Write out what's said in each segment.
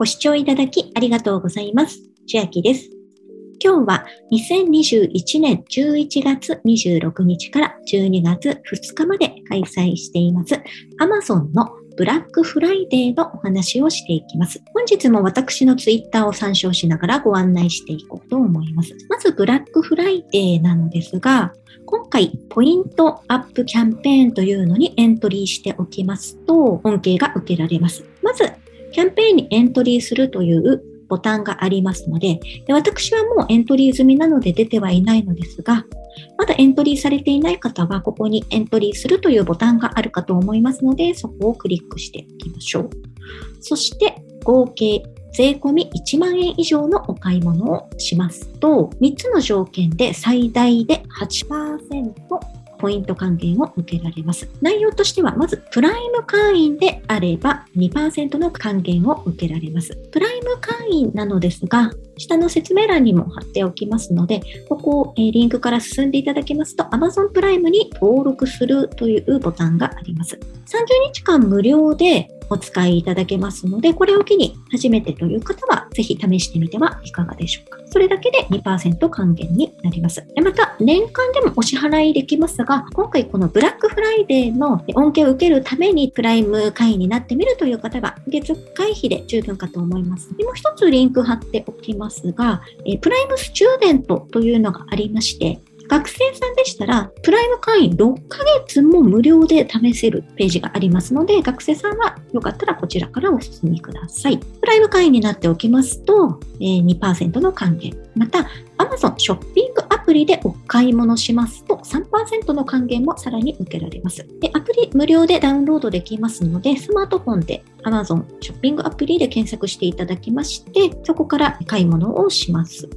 ご視聴いただきありがとうございます。千秋です。今日は2021年11月26日から12月2日まで開催しています Amazon のブラックフライデーのお話をしていきます。本日も私のツイッターを参照しながらご案内していこうと思います。まずブラックフライデーなのですが、今回ポイントアップキャンペーンというのにエントリーしておきますと恩恵が受けられます。まずキャンペーンにエントリーするというボタンがありますのでで、私はもうエントリー済みなので出てはいないのですが、まだエントリーされていない方は、ここにエントリーするというボタンがあるかと思いますので、そこをクリックしていきましょう。そして、合計税込1万円以上のお買い物をしますと、3つの條件で最大で8%ポイント還元を受けられます。内容としては、まず、プライム会員であれば2%の還元を受けられます。プライム会員なのですが、下の説明欄にも貼っておきますので、ここをえリンクから進んでいただきますと、Amazon プライムに登録するというボタンがあります。30日間無料でお使いいただけますので、これを機に初めてという方は、ぜひ試してみてはいかがでしょうか。それだけで2%還元になります。でまた、年間でもお支払いできますが、今回このブラックフライデーの恩恵を受けるためにプライム会員になってみるという方は、月会費で十分かと思います。でもう一つリンク貼っておきますが、えプライムスチューデントというのがありまして、学生さんでしたら、プライム会員6ヶ月も無料で試せるページがありますので、学生さんはよかったらこちらからお進みください。プライム会員になっておきますと、え2%の還元。また、Amazon ショッピングアプリでお買い物しますと3%の還元もさらに受けられます。で、アプリ無料でダウンロードできますので、スマートフォンで Amazon ショッピングアプリで検索していただきまして、そこから買い物をします。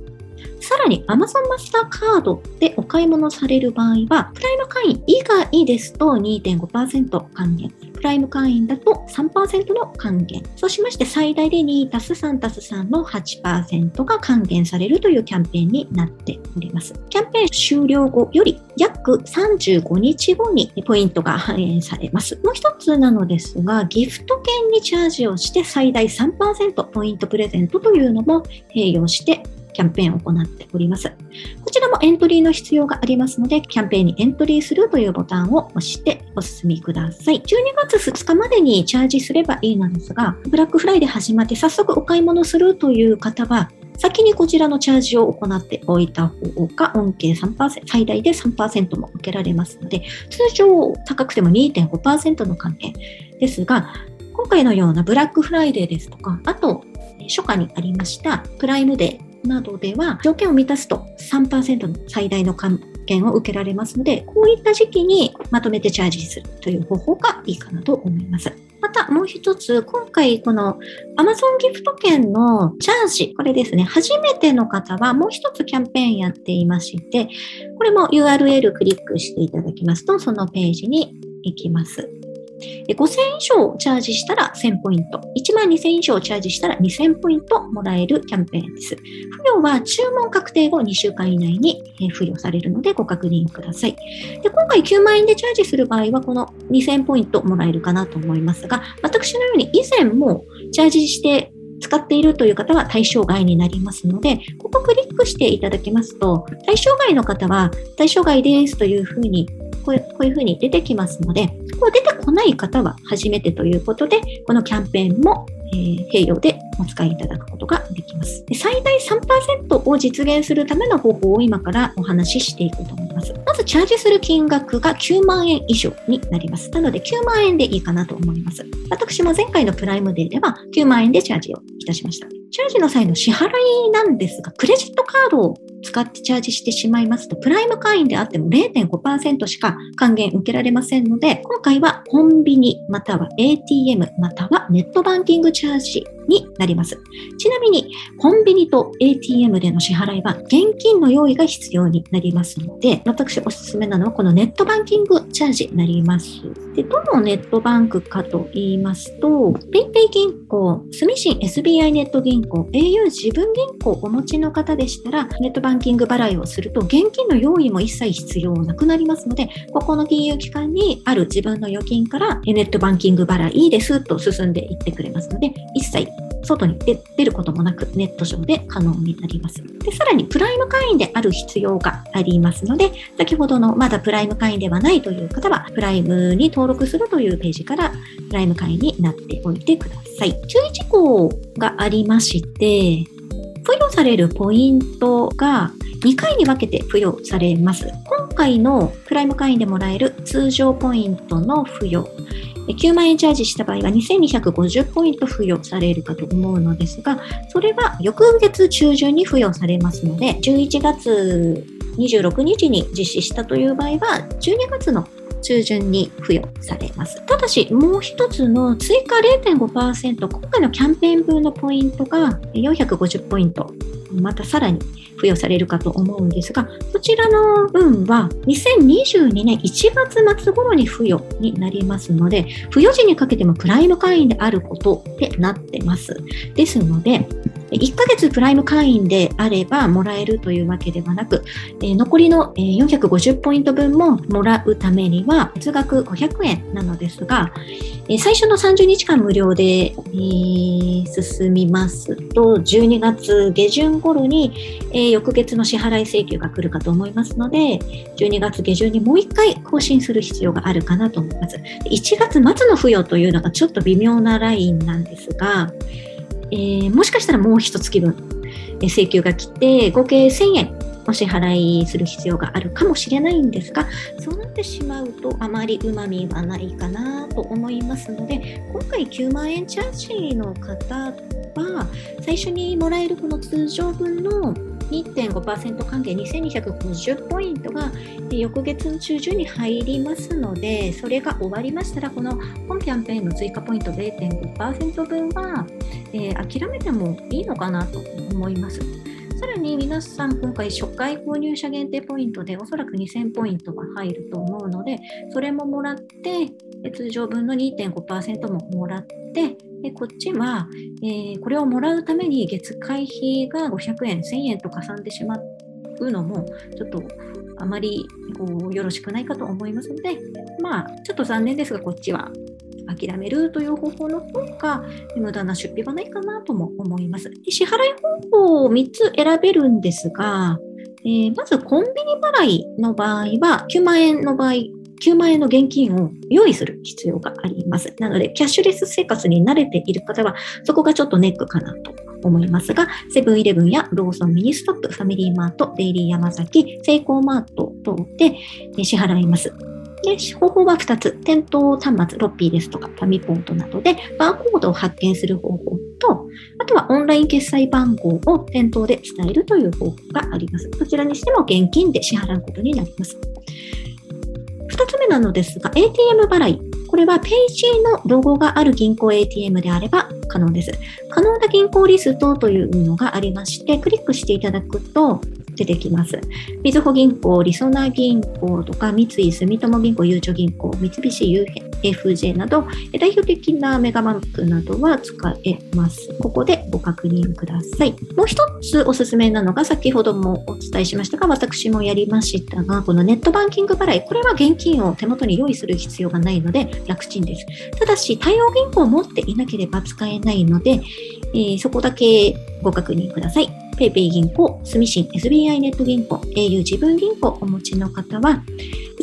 さらに Amazon マスターカードでお買い物される場合は、プライム会員以外ですと2.5%還元。プライム会員だと3%の還元。そうしまして最大で2たす3たす3の8%が還元されるというキャンペーンになっております。キャンペーン終了後より約35日後にポイントが反映されます。もう一つなのですが、ギフト券にチャージをして最大3%ポイントプレゼントというのも併用してキャンペーンを行っております。こちらもエントリーの必要がありますので、キャンペーンにエントリーするというボタンを押してお進みください。12月2日までにチャージすればいいのですが、ブラックフライデー始まって早速お買い物するという方は、先にこちらのチャージを行っておいた方が恩恵3%、最大で3%も受けられますので、通常高くても2.5%の還元ですが、今回のようなブラックフライデーですとか、あと、初夏にありましたプライムデーなどでは条件を満たすと3%の最大の還元を受けられますので、こういった時期にまとめてチャージするという方法がいいかなと思います。またもう一つ、今回この Amazon ギフト券のチャージ、これですね、初めての方はもう一つキャンペーンやっていまして、これも URL クリックしていただきますと、そのページに行きます。で5000以上チャージしたら1000ポイント、1万2000以上チャージしたら2000ポイントもらえるキャンペーンです。付与は注文確定後2週間以内に付与されるのでご確認ください。で今回9万円でチャージする場合はこの2000ポイントもらえるかなと思いますが、私のように以前もチャージして使っているという方は対象外になりますので、ここクリックしていただきますと、対象外の方は対象外ですというふうにこうこういうふうに出てきますので、こう出てこない方は初めてということで、このキャンペーンも、えー併用でお使いいただくことができます。で最大3%を実現するための方法を今からお話ししていこうと思います。まずチャージする金額が9万円以上になります。なので9万円でいいかなと思います。私も前回のプライムデーでは9万円でチャージをいたしました。チャージの際の支払いなんですが、クレジットカードを使ってチャージしてしまいますと、プライム会員であっても0.5%しか還元受けられませんので、今回はコンビニまたは ATM またはネットバンキングチャージになります。ちなみに、コンビニと ATM での支払いは現金の用意が必要になりますので、私おすすめなのはこのネットバンキングチャージになります。で、どのネットバンクかと言いますと、PayPay 銀行、住信 SBI ネット銀行、au 自分銀行をお持ちの方でしたら、ネットバンキング払いをすると、現金の用意も一切必要なくなりますので、ここの金融機関にある自分の預金からネットバンキング払いいいですと進んでいってくれますので、一切外に出ることもなくネット上で可能になります。で、さらにプライム会員である必要がありますので、先ほどのまだプライム会員ではないという方は、プライムに登録するというページからプライム会員になっておいてください。注意事項がありまして、付与されるポイントが2回に分けて付与されます。今回のプライム会員でもらえる通常ポイントの付与。9万円チャージした場合は2250ポイント付与されるかと思うのですが、それは翌月中旬に付与されますので、11月26日に実施したという場合は、12月の中旬に付与されます。ただし、もう一つの追加0.5%、今回のキャンペーン分のポイントが450ポイント、またさらに付与されるかと思うんですが、そちらの分は2022年1月末頃に付与になりますので、付与時にかけてもプライム会員であることってなってます。ですので、1ヶ月プライム会員であればもらえるというわけではなく、残りの450ポイント分ももらうためには、月額500円なのですが、最初の30日間無料で、進みますと、12月下旬頃に、翌月の支払い請求が来るかと思いますので、12月下旬にもう1回更新する必要があるかなと思います。1月末の付与というのがちょっと微妙なラインなんですが、えー、もしかしたらもう一月分、え請求が来て、合計1000円お支払いする必要があるかもしれないんですが、そうなってしまうとあまりうまみはないかなと思いますので、今回9万円チャージの方は、最初にもらえるこの通常分の2.5%還元2250ポイントが翌月の中旬に入りますので、それが終わりましたら、この本キャンペーンの追加ポイント0.5%分は、えー、諦めてもいいのかなと思います。さらに皆さん今回初回購入者限定ポイントでおそらく2000ポイントが入ると思うので、それももらって、通常分の2.5%ももらって、でこっちは、えー、これをもらうために月会費が500円、1000円とかさんでしまうのも、ちょっとあまりこうよろしくないかと思いますので、まあ、ちょっと残念ですが、こっちは諦めるという方法の方が無駄な出費はないかなとも思います。で支払い方法を3つ選べるんですが、えー、まずコンビニ払いの場合は、9万円の場合、9万円の現金を用意する必要があります。なので、キャッシュレス生活に慣れている方は、そこがちょっとネックかなと思いますが、セブンイレブンやローソンミニストップ、ファミリーマート、デイリーヤマザキ、セイコーマート等で支払います。で、方法は2つ。店頭端末、ロッピーですとか、ファミポートなどで、バーコードを発券する方法と、あとはオンライン決済番号を店頭で伝えるという方法があります。どちらにしても現金で支払うことになります。2つ目なのですが、ATM 払い。これはペイジーのロゴがある銀行 ATM であれば可能です。可能な銀行リストというのがありまして、クリックしていただくと、出てきます。みずほ銀行、りそな銀行とか、三井住友銀行、ゆうちょ銀行、三菱 UFJ など、代表的なメガバンクなどは使えます。ここでご確認ください。もう一つおすすめなのが、先ほどもお伝えしましたが、私もやりましたが、このネットバンキング払い、これは現金を手元に用意する必要がないので楽ちんです。ただし、対応銀行を持っていなければ使えないので、えー、そこだけご確認ください。PayPay 銀行、住信 SBI ネット銀行、au 自分銀行をお持ちの方は、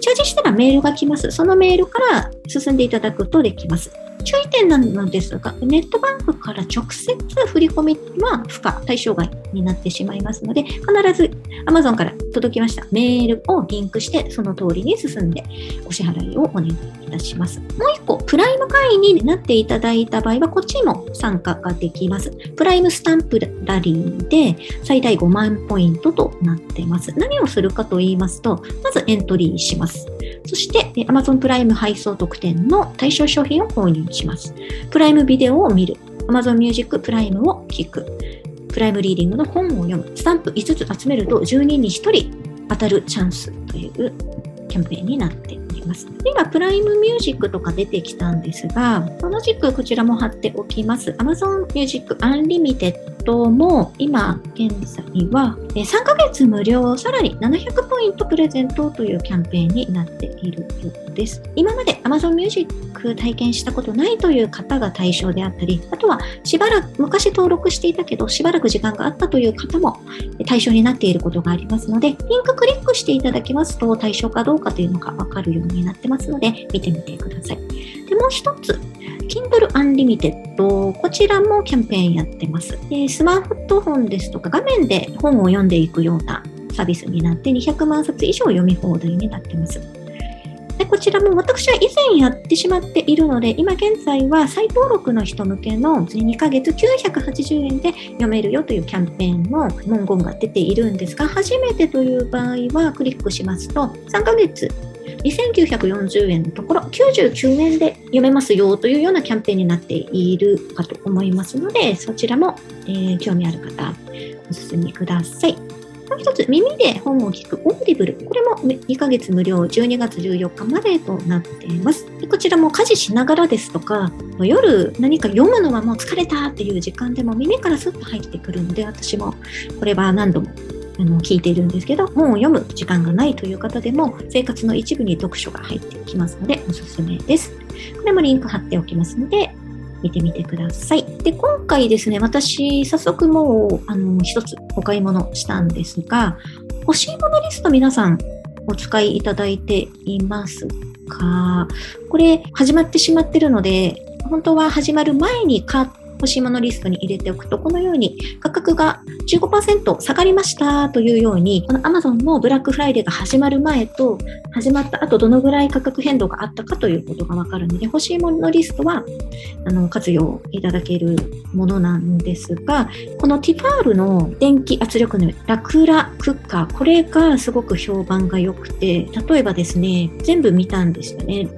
チャージしたらメールが来ます。そのメールから進んでいただくとできます。注意点なのですが、ネットバンクから直接振り込みは不可、対象外になってしまいますので、必ず Amazon から届きましたメールをリンクして、その通りに進んでお支払いをお願いいたします。もう一個、プライム会員になっていただいた場合は、こっちにも参加ができます。プライムスタンプラリーで最大5万ポイントとなっています。何をするかと言いますと、まずエントリーします。そして、Amazon プライム配送特典の対象商品を購入します。プライムビデオを見る。Amazon Music プライムを聞く。プライムリーディングの本を読む。スタンプ5つ集めると10人に1人当たるチャンスというキャンペーンになっております。今、プライムミュージックとか出てきたんですが、同じくこちらも貼っておきます。Amazon Music Unlimited トも今現在は3ヶ月無料さらに700ポイントプレゼントというキャンペーンになっているようです。今まで Amazon Music 体験したことないという方が対象であったり、あとはしばらく昔登録していたけどしばらく時間があったという方も対象になっていることがありますので、リンククリックしていただきますと対象かどうかというのがわかるようになってますので、見てみてください。でもう一つ、Kindle Unlimited、こちらもキャンペーンやってます。でスマートフォンですとか画面で本を読んでいくようなサービスになって200万冊以上読み放題になってます。でこちらも私は以前やってしまっているので、今現在は再登録の人向けの2ヶ月980円で読めるよというキャンペーンの文言が出ているんですが、初めてという場合はクリックしますと、3ヶ月2940円のところ99円で読めますよというようなキャンペーンになっているかと思いますので、そちらも、えー、興味ある方、お進みください。もう一つ、耳で本を聞くオーディブル。これも2ヶ月無料、12月14日までとなっています。こちらも家事しながらですとか、夜何か読むのはもう疲れたっていう時間でも耳からスッと入ってくるので、私もこれは何度もあの聞いているんですけど、本を読む時間がないという方でも、生活の一部に読書が入ってきますので、おすすめです。これもリンク貼っておきますので、見てみてください。で、今回ですね、私、早速もう、あの、一つお買い物したんですが、欲しいものリスト皆さんお使いいただいていますか？これ、始まってしまってるので、本当は始まる前に買っ欲しいものリストに入れておくと、このように価格が15%下がりましたというように、この Amazon のブラックフライデーが始まる前と始まった後どのぐらい価格変動があったかということがわかるので、欲しいものリストはあの活用いただけるものなんですが、このティファールの電気圧力のラクラクッカー、これがすごく評判が良くて、例えばですね、全部見たんですよね。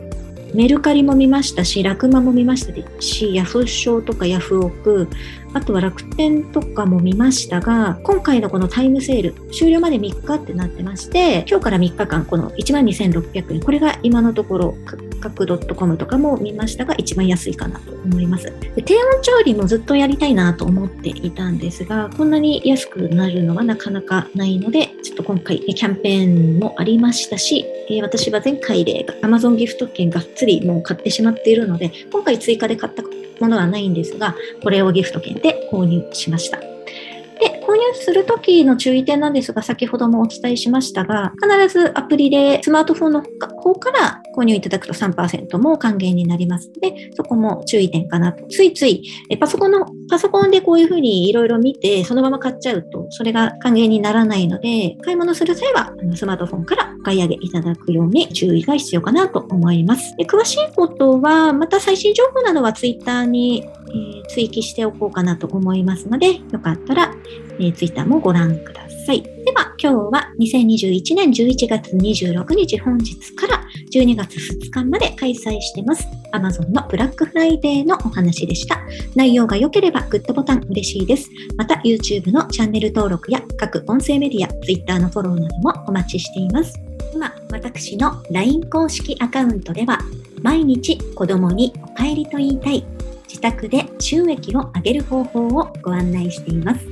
メルカリも見ましたし、ラクマも見ましたし、ヤフーショーとかヤフオク、あとは楽天とかも見ましたが、今回のこのタイムセール、終了まで3日ってなってまして、今日から3日間、この12,600円、これが今のところ、各 .com とかも見ましたが、一番安いかなと思います。低温調理もずっとやりたいなと思っていたんですが、こんなに安くなるのはなかなかないので、ちょっと今回キャンペーンもありましたし、私は前回で Amazon ギフト券がっつりもう買ってしまっているので、今回追加で買ったものはないんですが、これをギフト券で購入しました。で、購入するときの注意点なんですが、先ほどもお伝えしましたが、必ずアプリでスマートフォンの方から購入いただくと3%も還元になりますので、そこも注意点かなと。ついつい、えパソコンの、パソコンでこういうふうにいろいろ見て、そのまま買っちゃうと、それが還元にならないので、買い物する際は、スマートフォンからお買い上げいただくように注意が必要かなと思います。で詳しいことは、また最新情報などは Twitter にえー、追記しておこうかなと思いますので、よかったら、えー、ツイッターもご覧ください。では、今日は2021年11月26日本日から12月2日まで開催してます。Amazon のブラックフライデーのお話でした。内容が良ければグッドボタン嬉しいです。また YouTube のチャンネル登録や各音声メディア、Twitter のフォローなどもお待ちしています。今、私の LINE 公式アカウントでは、毎日子供にお帰りと言いたい自宅で収益を上げる方法をご案内しています。